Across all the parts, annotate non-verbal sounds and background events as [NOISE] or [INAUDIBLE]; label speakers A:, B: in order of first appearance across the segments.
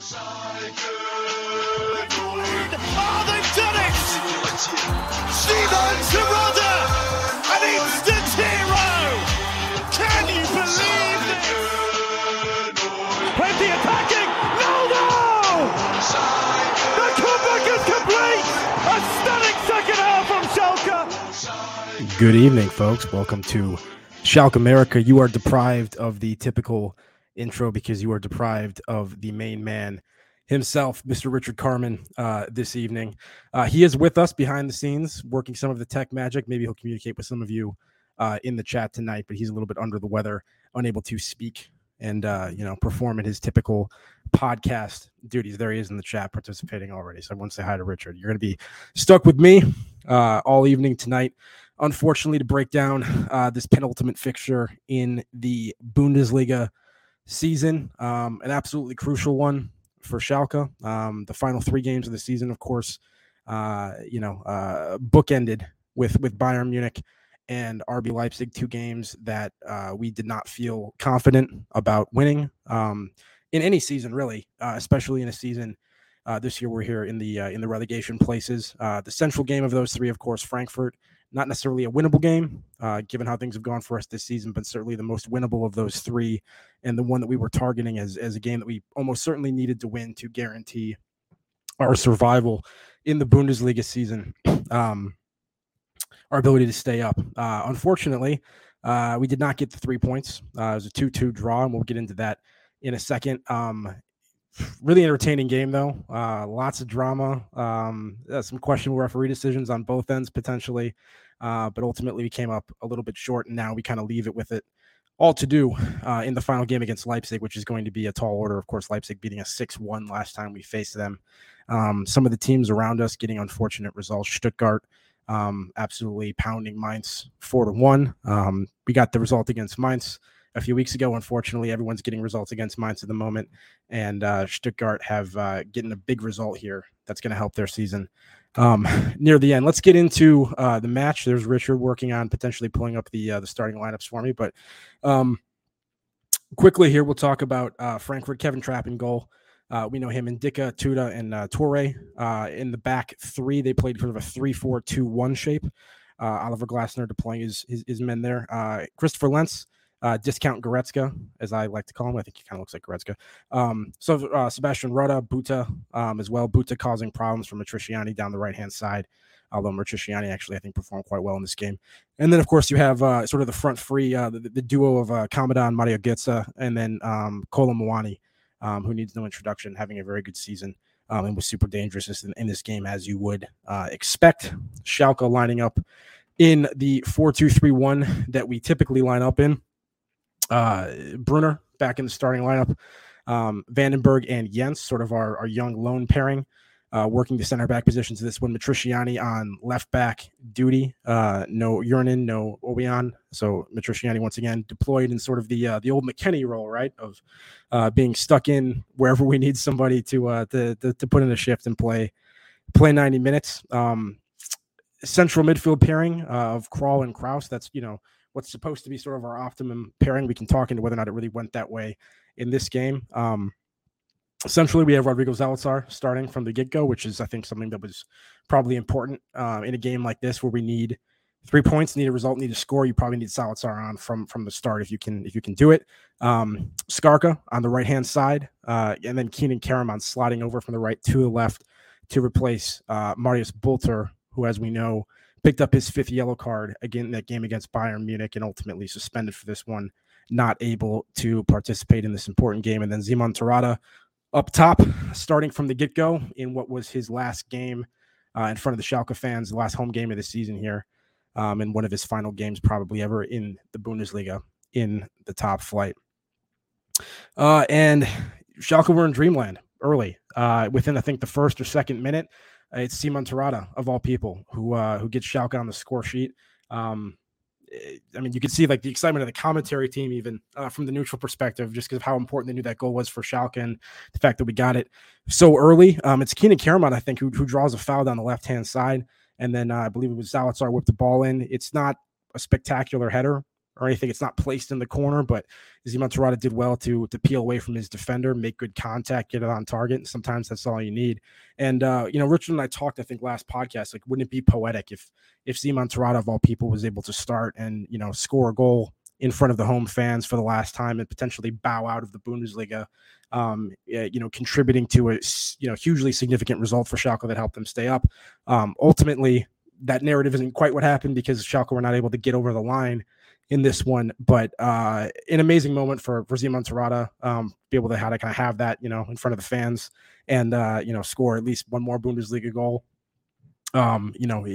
A: Oh, they've done it! Simon Terodde, an instant hero! Can you believe this? Plenty attacking! No, no! The comeback is complete! A stunning second half from Schalke!
B: Good evening, folks. Welcome to SchalkeMerica. You are deprived of the typical intro because you are deprived of the main man himself, Mr. Richard Carmen, uh, this evening. Uh, he is with us behind the scenes, working some of the tech magic. Maybe he'll communicate with some of you uh, in the chat tonight, but he's a little bit under the weather, unable to speak and uh, you know perform in his typical podcast duties. There he is in the chat participating already. So I want to say hi to Richard. You're going to be stuck with me uh, all evening tonight. Unfortunately, to break down uh, this penultimate fixture in the Bundesliga season, um, an absolutely crucial one for Schalke. Um, the final three games of the season, of course, uh, you know, uh, bookended with with Bayern Munich and RB Leipzig, two games that uh, we did not feel confident about winning um, in any season, really, uh, especially in a season. Uh, this year, we're here in the uh, in the relegation places. Uh, the central game of those three, of course, Frankfurt. Not necessarily a winnable game, uh, given how things have gone for us this season, but certainly the most winnable of those three, and the one that we were targeting as as a game that we almost certainly needed to win to guarantee our survival in the Bundesliga season. Um, our ability to stay up. Uh, unfortunately, uh, we did not get the three points. Uh, it was a 2 2 draw, and we'll get into that in a second. Um, really entertaining game, though. Uh, lots of drama, um, some questionable referee decisions on both ends potentially. Uh, but ultimately, we came up a little bit short, and now we kind of leave it with it all to do uh, in the final game against Leipzig, which is going to be a tall order. Of course, Leipzig beating us 6 1 last time we faced them. Um, some of the teams around us getting unfortunate results. Stuttgart um, absolutely pounding Mainz four to one. Um, we got the result against Mainz a few weeks ago. Unfortunately, everyone's getting results against Mainz at the moment, and uh, Stuttgart have uh, getting a big result here that's going to help their season um, [LAUGHS] near the end. Let's get into uh, the match. There's Richard working on potentially pulling up the uh, the starting lineups for me, but um, quickly here we'll talk about uh, Frankfurt. Kevin Trapp in goal. Uh, we know him Ndicka, Tuta, and uh, Touré. Uh, in the back three, they played sort of a 3 4 2 1 shape. Uh, Oliver Glasner deploying his, his, his men there. Uh, Christopher Lenz, uh, discount Goretzka, as I like to call him. I think he kind of looks like Goretzka. Um, so uh, Sebastian Rode, Buta um, as well. Buta causing problems for Matriciani down the right hand side. Although Matriciani actually, I think, performed quite well in this game. And then, of course, you have uh, sort of the front free, uh, the, the duo of uh, Kamadan, Mario Götze, and then um, Kolo Muani um, who needs no introduction, having a very good season um, and was super dangerous in, in this game, as you would uh, expect. Schalke lining up in the 4 2 3 1 that we typically line up in. Uh, Brunner back in the starting lineup. Um, Vandenberg and Jenz, sort of our, our young lone pairing uh, working the center back positions. This one, Matriciani on left back duty. Uh, no Uronen, no Ouwejan. So Matriciani once again deployed in sort of the uh, the old McKennie role, right, of uh, being stuck in wherever we need somebody to, uh, to, to to put in a shift and play play 90 minutes. Um, central midfield pairing uh, of Kral and Kraus. That's you know what's supposed to be sort of our optimum pairing. We can talk into whether or not it really went that way in this game. Um, Centrally, we have Rodrigo Zalazar starting from the get go, which is, I think, something that was probably important uh, in a game like this where we need three points, need a result, need a score. You probably need Zalazar on from from the start if you can if you can do it. Um, Skarke on the right hand side, uh, and then Kenan Karaman sliding over from the right to the left to replace uh, Marius Bülter, who, as we know, picked up his fifth yellow card again in that game against Bayern Munich and ultimately suspended for this one, not able to participate in this important game. And then Simon Terodde up top, starting from the get go in what was his last game uh, in front of the Schalke fans, the last home game of the season here, um, and one of his final games probably ever in the Bundesliga in the top flight. Uh, and Schalke were in dreamland early, uh, within I think the first or second minute. It's Simon Terodde of all people who uh, who gets Schalke on the score sheet. Um, Eh, I mean, you can see like the excitement of the commentary team, even uh, from the neutral perspective, just because of how important they knew that goal was for Schalke and the fact that we got it so early. Um, it's Kenan Karaman, I think, who, who draws a foul down the left hand side. And then uh, I believe it was Zalazar whipped the ball in. It's not a spectacular header or anything. It's not placed in the corner, but Simon Terodde did well to to peel away from his defender, make good contact, get it on target. And sometimes that's all you need. And uh, you know, Richard and I talked, I think, last podcast, like, wouldn't it be poetic if if Simon Terodde of all people was able to start and you know score a goal in front of the home fans for the last time and potentially bow out of the Bundesliga, um, you know, contributing to a you know hugely significant result for Schalke that helped them stay up. Um, ultimately, that narrative isn't quite what happened because Schalke were not able to get over the line in this one, but uh, an amazing moment for for Terodde, um, be able to how to kind of have that you know in front of the fans and uh, you know score at least one more Bundesliga goal. Um, you know,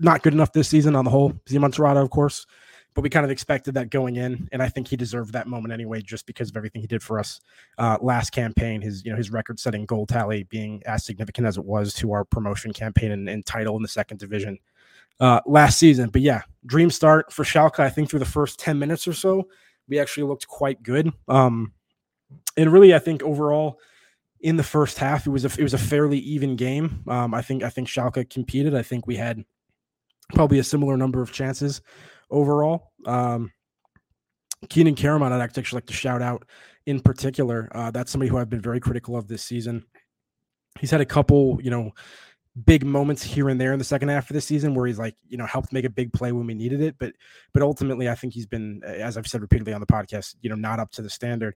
B: not good enough this season on the whole. Simon Terodde, of course, but we kind of expected that going in, and I think he deserved that moment anyway, just because of everything he did for us uh, last campaign. His you know his record-setting goal tally being as significant as it was to our promotion campaign and, and title in the second division uh, last season. But yeah, dream start for Schalke. I think through the first ten minutes or so, we actually looked quite good. Um, and really, I think overall in the first half, it was a it was a fairly even game. Um, I think I think Schalke competed. I think we had probably a similar number of chances overall. Um, Kenan Karaman, I'd actually like to shout out in particular. Uh, that's somebody who I've been very critical of this season. He's had a couple, you know, big moments here and there in the second half of the season where he's like, you know, helped make a big play when we needed it. But, but ultimately, I think he's been, as I've said repeatedly on the podcast, you know, not up to the standard.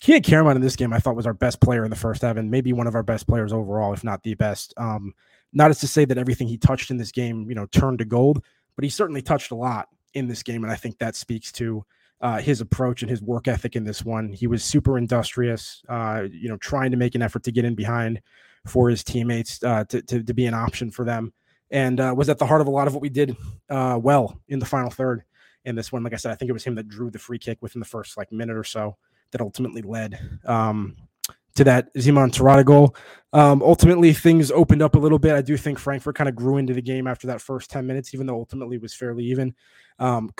B: Kenan Karaman in this game, I thought was our best player in the first half, and maybe one of our best players overall, if not the best. Um, not as to say that everything he touched in this game, you know, turned to gold, but he certainly touched a lot in this game, and I think that speaks to uh, his approach and his work ethic in this one. He was super industrious, uh, you know, trying to make an effort to get in behind for his teammates uh, to, to, to be an option for them, and uh, was at the heart of a lot of what we did uh, well in the final third in this one. Like I said, I think it was him that drew the free kick within the first like minute or so that ultimately led um, to that Simon Terodde goal. Um, ultimately, things opened up a little bit. I do think Frankfurt kind of grew into the game after that first 10 minutes, even though ultimately was fairly even. Um,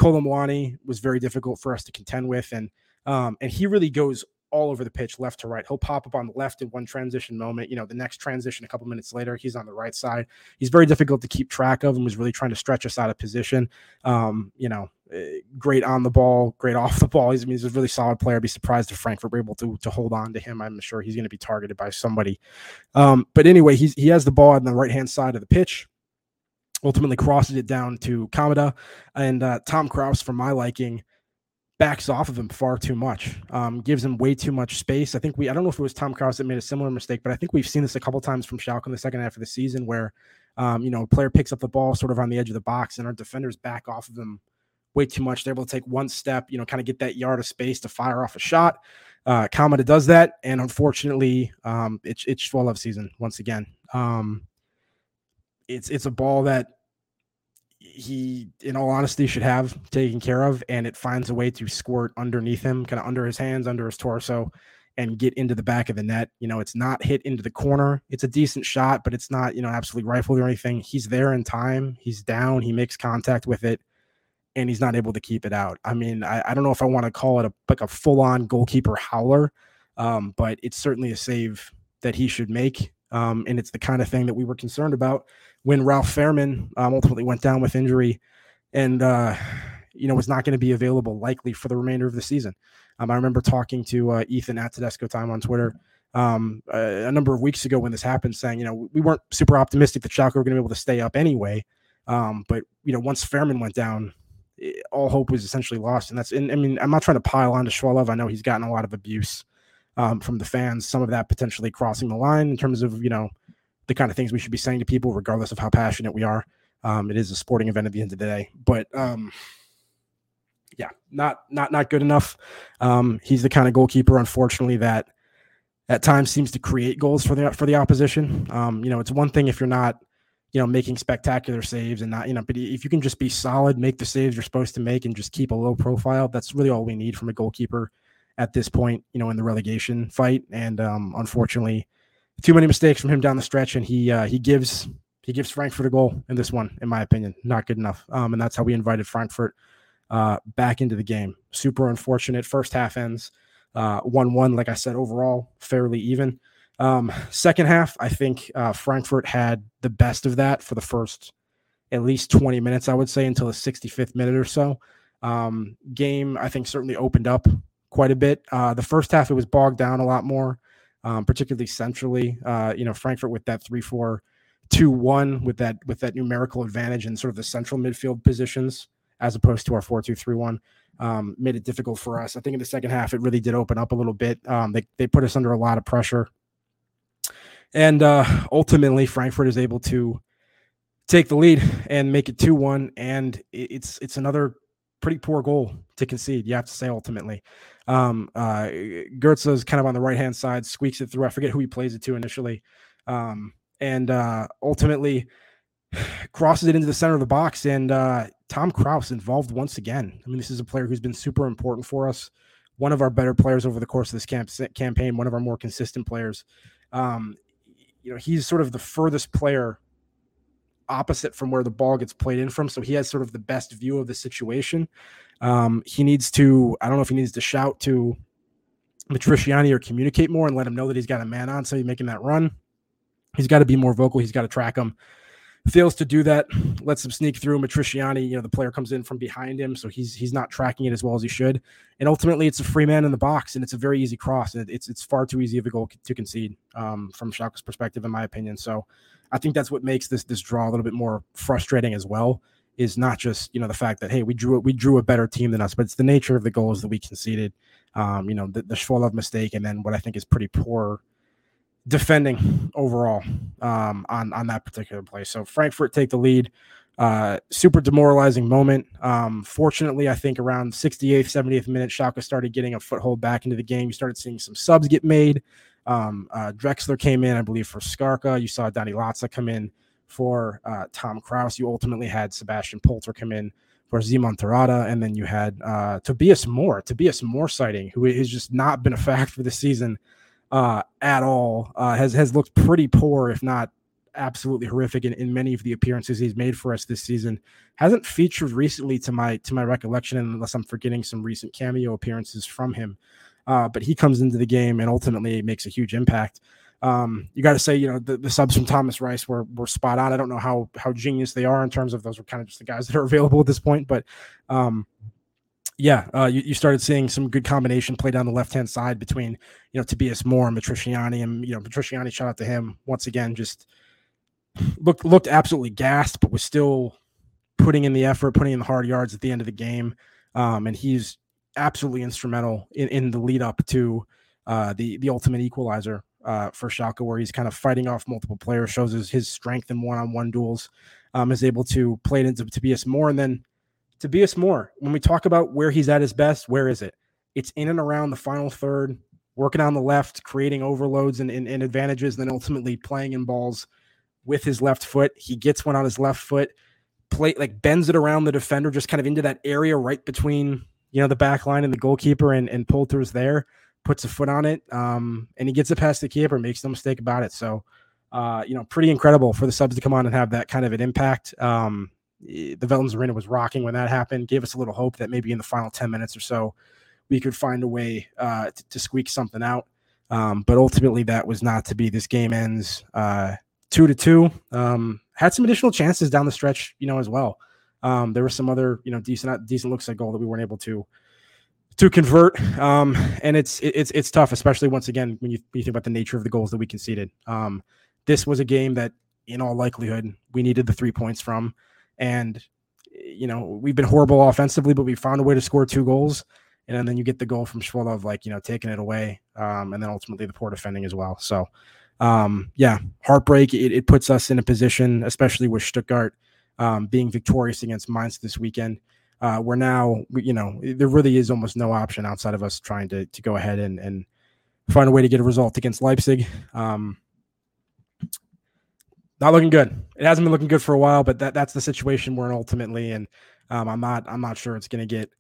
B: was very difficult for us to contend with, and um, and he really goes all over the pitch, left to right. He'll pop up on the left in one transition moment. You know, the next transition a couple minutes later, he's on the right side. He's very difficult to keep track of and was really trying to stretch us out of position. Um, you know, eh, great on the ball, great [LAUGHS] off the ball. He's, I mean, he's a really solid player. I'd be surprised if Frankfurt were able to, to hold on to him. I'm sure he's going to be targeted by somebody. Um, but anyway, he's, he has the ball on the right hand side of the pitch ultimately crosses it down to Kamada and uh, Tom Kraus, for my liking, backs off of him far too much, um, gives him way too much space. I think we, I don't know if it was Tom Kraus that made a similar mistake, but I think we've seen this a couple times from Schalke in the second half of the season where, um, you know, a player picks up the ball sort of on the edge of the box and our defenders back off of them way too much. They're able to take one step, you know, kind of get that yard of space to fire off a shot. Uh, Kamada does that. And unfortunately, um, it's, it's Schwolow season once again. Um, it's, it's a ball that he, in all honesty, should have taken care of, and it finds a way to squirt underneath him, kind of under his hands, under his torso, and get into the back of the net. You know, it's not hit into the corner. It's a decent shot, but it's not, you know, absolutely rifled or anything. He's there in time. He's down. He makes contact with it, and he's not able to keep it out. I mean, I, I don't know if I want to call it a like a full on goalkeeper howler, um, but it's certainly a save that he should make. Um, and it's the kind of thing that we were concerned about when Ralf Fährmann um, ultimately went down with injury and, uh, you know, was not going to be available likely for the remainder of the season. Um, I remember talking to uh, Ethan at Tedesco Time on Twitter um, a, a, number of weeks ago when this happened, saying, you know, we weren't super optimistic that Schalke were going to be able to stay up anyway. Um, but, you know, once Fährmann went down, all hope was essentially lost. And that's, and, I mean, I'm not trying to pile on to Schwolow. I know he's gotten a lot of abuse um, from the fans, some of that potentially crossing the line in terms of, you know, the kind of things we should be saying to people, regardless of how passionate we are. Um, it is a sporting event at the end of the day, but um, yeah, not not not good enough. Um, he's the kind of goalkeeper, unfortunately, that at times seems to create goals for the for the opposition. Um, you know, it's one thing if you're not, you know, making spectacular saves and not, you know, but if you can just be solid, make the saves you're supposed to make, and just keep a low profile, that's really all we need from a goalkeeper at this point. You know, in the relegation fight, and um, unfortunately too many mistakes from him down the stretch, and he uh, he gives he gives Frankfurt a goal in this one, in my opinion. Not good enough, um, and that's how we invited Frankfurt uh, back into the game. Super unfortunate. First half ends uh, one one. Like I said, overall fairly even. Um, second half, I think uh, Frankfurt had the best of that for the first at least 20 minutes, I would say, until the 65th minute or so. um, game, I think, certainly opened up quite a bit. Uh, the first half, it was bogged down a lot more, um, particularly centrally. Uh, you know, Frankfurt with that 3 4 2 1 with that with that numerical advantage in sort of the central midfield positions as opposed to our 4 2 3 1 um, made it difficult for us. I think in the second half, it really did open up a little bit. Um, they, they put us under a lot of pressure. And uh, ultimately, Frankfurt is able to take the lead and make it 2 1. And it's it's another pretty poor goal to concede, you have to say, ultimately. Um, uh, Goetze is kind of on the right hand side, squeaks it through. I forget who he plays it to initially. Um, and uh, ultimately [SIGHS] crosses it into the center of the box. And uh, Tom Kraus involved once again. I mean, this is a player who's been super important for us. One of our better players over the course of this camp- campaign, one of our more consistent players. Um, you know, he's sort of the furthest player opposite from where the ball gets played in from. So he has sort of the best view of the situation. Um, he needs to, I don't know if he needs to shout to Matriciani or communicate more and let him know that he's got a man on. So he's making that run. He's got to be more vocal. He's got to track him fails to do that, lets him sneak through. Matriciani, you know, the player comes in from behind him, so he's he's not tracking it as well as he should. And ultimately, it's a free man in the box, and it's a very easy cross. And it's it's far too easy of a goal to concede um, from Schalke's perspective, in my opinion. So, I think that's what makes this this draw a little bit more frustrating as well. Is not just you know the fact that hey we drew we drew a better team than us, but it's the nature of the goals that we conceded. Um, you know the, the Schwolow mistake, and then what I think is pretty poor defending overall um, on on that particular play. So Frankfurt take the lead. Uh, super demoralizing moment. Um, fortunately, I think around 68th, 70th minute, Schalke started getting a foothold back into the game. You started seeing some subs get made. Um, uh, Drexler came in, I believe, for Skarke. You saw Danny Latza come in for uh, Tom Kraus. You ultimately had Sebastian Polter come in for Simon Terodde, and then you had uh, Tobias Mohr, Tobias Mohr sighting, who has just not been a factor for this season uh, at all. Uh, has has looked pretty poor, if not absolutely horrific, in, in many of the appearances he's made for us this season. Hasn't featured recently, to my to my recollection, unless I'm forgetting some recent cameo appearances from him. Uh, but he comes into the game and ultimately makes a huge impact. Um, you got to say, you know, the, the, subs from Thomas Reis were were spot on. I don't know how how genius they are in terms of those are kind of just the guys that are [LAUGHS] available at this point, but um, yeah, uh, you, you started seeing some good combination play down the left hand side between you know Tobias Mohr and Matriciani, and you know Matriciani shout out to him once again. Just looked looked absolutely gassed, but was still putting in the effort, putting in the hard yards at the end of the game, um, and he's absolutely instrumental in, in the lead up to uh, the the ultimate equalizer uh, for Schalke, where he's kind of fighting off multiple players, shows his, his strength in one on one duels, um, is able to play it into Tobias Mohr, and then Tobias Mohr, when we talk about where he's at his best, where is it? It's in and around the final third, working on the left, creating overloads and, and, and advantages, and then ultimately playing in balls with his left foot. He gets one on his left foot, play like bends it around the defender, just kind of into that area right between you know the back line and the goalkeeper, and and Polter's there, puts a foot on it, um, and he gets it past the keeper, makes no mistake about it. So, uh, you know, pretty incredible for the subs to come on and have that kind of an impact. Um, Eh, the Veltins Arena was rocking when that happened. Gave us a little hope that maybe in the final 10 minutes or so, we could find a way uh, to, to, squeak something out. Um, but ultimately, that was not to be. This game ends uh, two to two. Um, had some additional chances down the stretch, you know, as well. Um, there were some other, you know, decent decent looks at goal that we weren't able to to convert. Um, and it's it's it's tough, especially once again when you, when you think about the nature of the goals that we conceded. Um, this was a game that, in all likelihood, we needed the three points from. And you know, we've been horrible offensively, but we found a way to score two goals. And then you get the goal from Schwolow, like, you know, taking it away. Um, and then ultimately the poor defending as well. So, um, yeah, heartbreak. It, it, puts us in a position, especially with Stuttgart um, being victorious against Mainz this weekend. Uh, where now, you know, there really is almost no option outside of us trying to, to go ahead and, and find a way to get a result against Leipzig. Um, not looking good. It hasn't been looking good for a while, but that that's the situation we're in ultimately, and um, I'm not I'm not sure it's going to get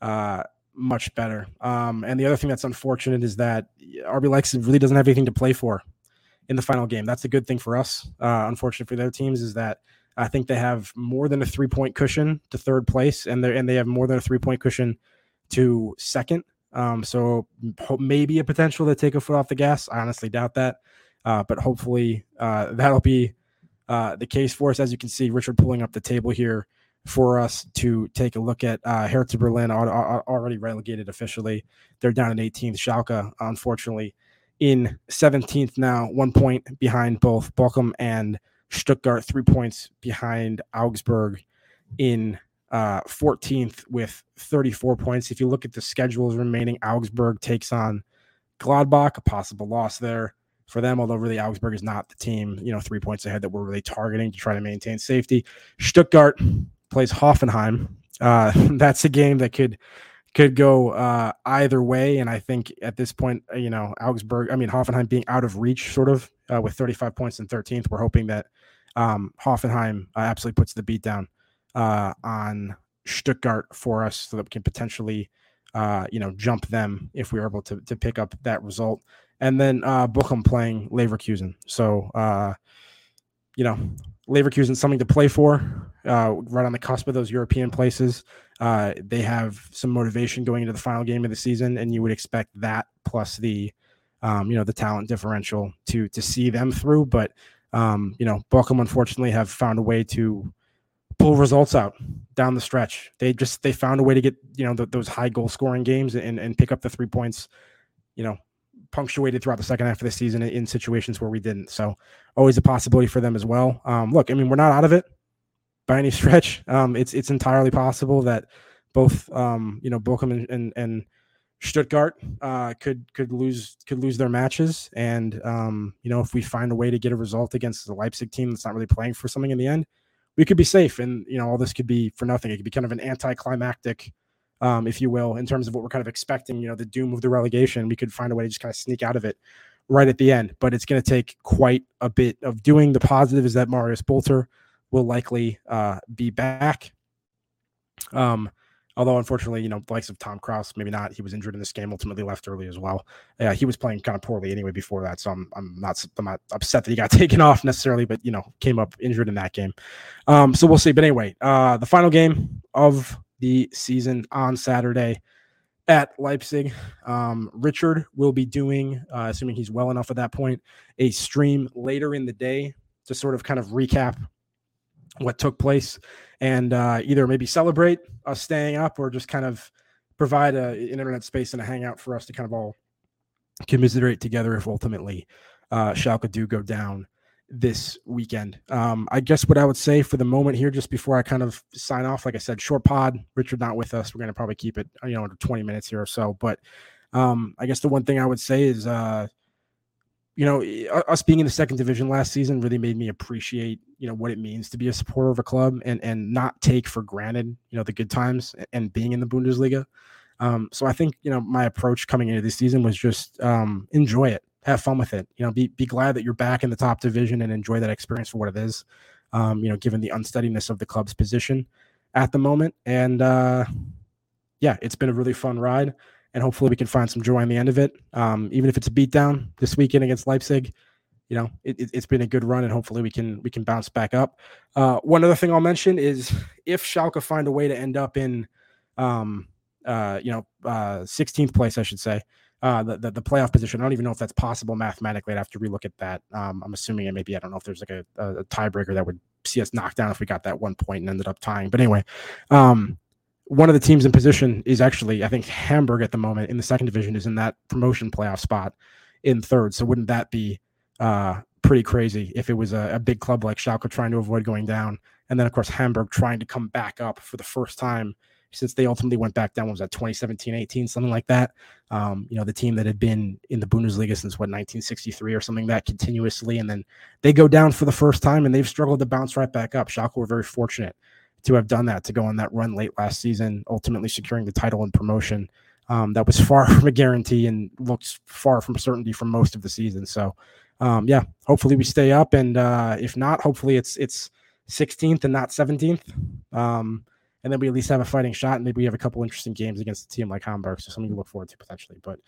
B: uh, much better. Um, and the other thing that's unfortunate is that RB Leipzig really doesn't have anything to play for in the final game. That's a good thing for us. Uh, unfortunate for their teams is that I think they have more than a three point cushion to third place, and they and they have more than a three point cushion to second. Um, so maybe a potential to take a foot off the gas. I honestly doubt that, uh, but hopefully uh, that'll be uh, the case for us. As you can see, Richard pulling up the table here for us to take a look at. Uh, Hertha Berlin already relegated officially. They're down in 18th. Schalke, unfortunately, in 17th now, one point behind both Bochum and Stuttgart, three points behind Augsburg in uh, 14th with 34 points. If you look at the schedules remaining, Augsburg takes on Gladbach, a possible loss there for them, although really Augsburg is not the team, you know, three points ahead that we're really targeting to try to maintain safety. Stuttgart plays Hoffenheim. Uh, [LAUGHS] that's a game that could could go uh, either way, and I think at this point, uh, you know, Augsburg, I mean Hoffenheim being out of reach, sort of uh, with 35 points and 13th, we're hoping that um, Hoffenheim uh, absolutely puts the beat down uh, on Stuttgart for us, so that we can potentially, uh, you know, jump them if we are able to to pick up that result and then uh, Bochum playing Leverkusen. So, uh, you know, Leverkusen something to play for, uh, right on the cusp of those European places. Uh, they have some motivation going into the final game of the season, and you would expect that plus the, um, you know, the talent differential to to see them through. But um, you know, Bochum unfortunately have found a way to pull results out down the stretch. They just they found a way to get you know the, those high goal scoring games and and pick up the three points. You know, punctuated throughout the second half of the season in situations where we didn't. So always a possibility for them as well. Um, look, I mean, we're not out of it by any [LAUGHS] stretch. Um, it's it's entirely possible that both um, you know Bochum and, and, and Stuttgart uh, could could lose could lose their matches, and um, you know if we find a way to get a result against the Leipzig team that's not really playing for something in the end, we could be safe, and you know all this could be for nothing. It could be kind of an anticlimactic um, if you will, in terms of what we're kind of expecting, you know, the doom of the relegation, we could find a way to just kind of sneak out of it right at the end. But it's going to take quite a bit of doing. The positive is that Marius Bülter will likely uh, be back. Um, although unfortunately, you know, the likes of Tom Kraus, maybe not. He was injured in this game, ultimately left early as well. Yeah, he was playing kind of poorly anyway before that, so I'm I'm not I'm not upset that he got [LAUGHS] taken off necessarily, but you know, came up injured in that game. Um, so we'll see. But anyway, uh, the final game of the season on Saturday at Leipzig. Um, Richard will be doing, uh, assuming he's well enough at that point, a stream later in the day to sort of kind of recap what took place and uh, either maybe celebrate us staying up or just kind of provide a, an internet space and a hangout for us to kind of all commiserate together if ultimately uh, Schalke do go down this weekend. Um, I guess what I would say for the moment here, just before I kind of sign off, like I said, short pod. Richard not with us. We're going to probably keep it, you know, under 20 minutes here or so. But um, I guess the one thing I would say is, uh, you know, us being in the second division last season really made me appreciate, you know, what it means to be a supporter of a club and and not take for granted, you know, the good times and being in the Bundesliga. Um, so I think, you know, my approach coming into this season was just um, enjoy it have fun with it. You know, be be glad that you're back in the top division and enjoy that experience for what it is. Um, you know, given the unsteadiness of the club's position at the moment. And uh, yeah, it's been a really fun ride, and hopefully we can find some joy in the end of it. Um, even if it's a beatdown this weekend against Leipzig, you know, it, has been a good run, and hopefully we can we can bounce back up. Uh, one other thing I'll mention is if Schalke find a way to end up in, um, uh, you know, uh, 16th place, I should say uh, the, the, the playoff position. I don't even know if that's possible mathematically. I'd have to relook at that. Um, I'm assuming it maybe I don't know if there's like a, a, tiebreaker that would see us knocked down if we got that one point and ended up tying. But anyway, um, one of the teams in position is actually I think Hamburg at the moment in the second division is in that promotion playoff spot in third. So wouldn't that be uh, pretty crazy if it was a, a big club like Schalke trying to avoid going down, and then of course Hamburg trying to come back up for the first time since they ultimately went back down. was that 2017, 18, something like that? Um, you know, the team that had been in the Bundesliga since what 1963 or something that continuously, and then they go down for the first time, and they've struggled to bounce right back up. Schalke were very fortunate to have done that, to go on that run late last season, ultimately securing the title and promotion. Um, that was [LAUGHS] far from a guarantee and looks far from certainty for most of the season. So, um, yeah, hopefully we stay up, and uh, if not, hopefully it's it's 16th and not 17th. Um, and then we at least have a fighting shot. And maybe we have a couple interesting games against a team like Hamburg, so something to look forward to potentially. But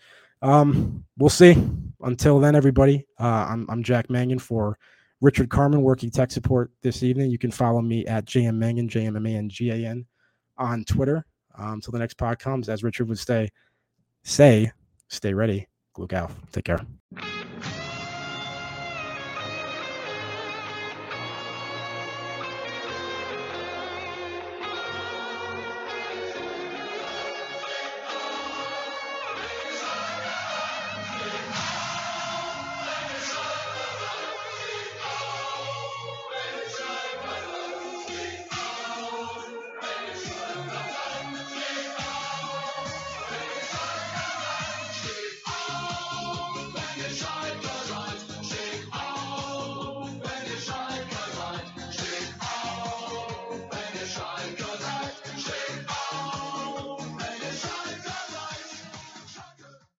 B: um, we'll see. Until then, everybody, uh, I'm, I'm Jack Mangan for Richard Carmen working tech support this evening. You can follow me at JM Mangan, J M M A N G A N, on Twitter. Um, until the next pod comes, as Richard would say, say, stay ready. Out. Take care.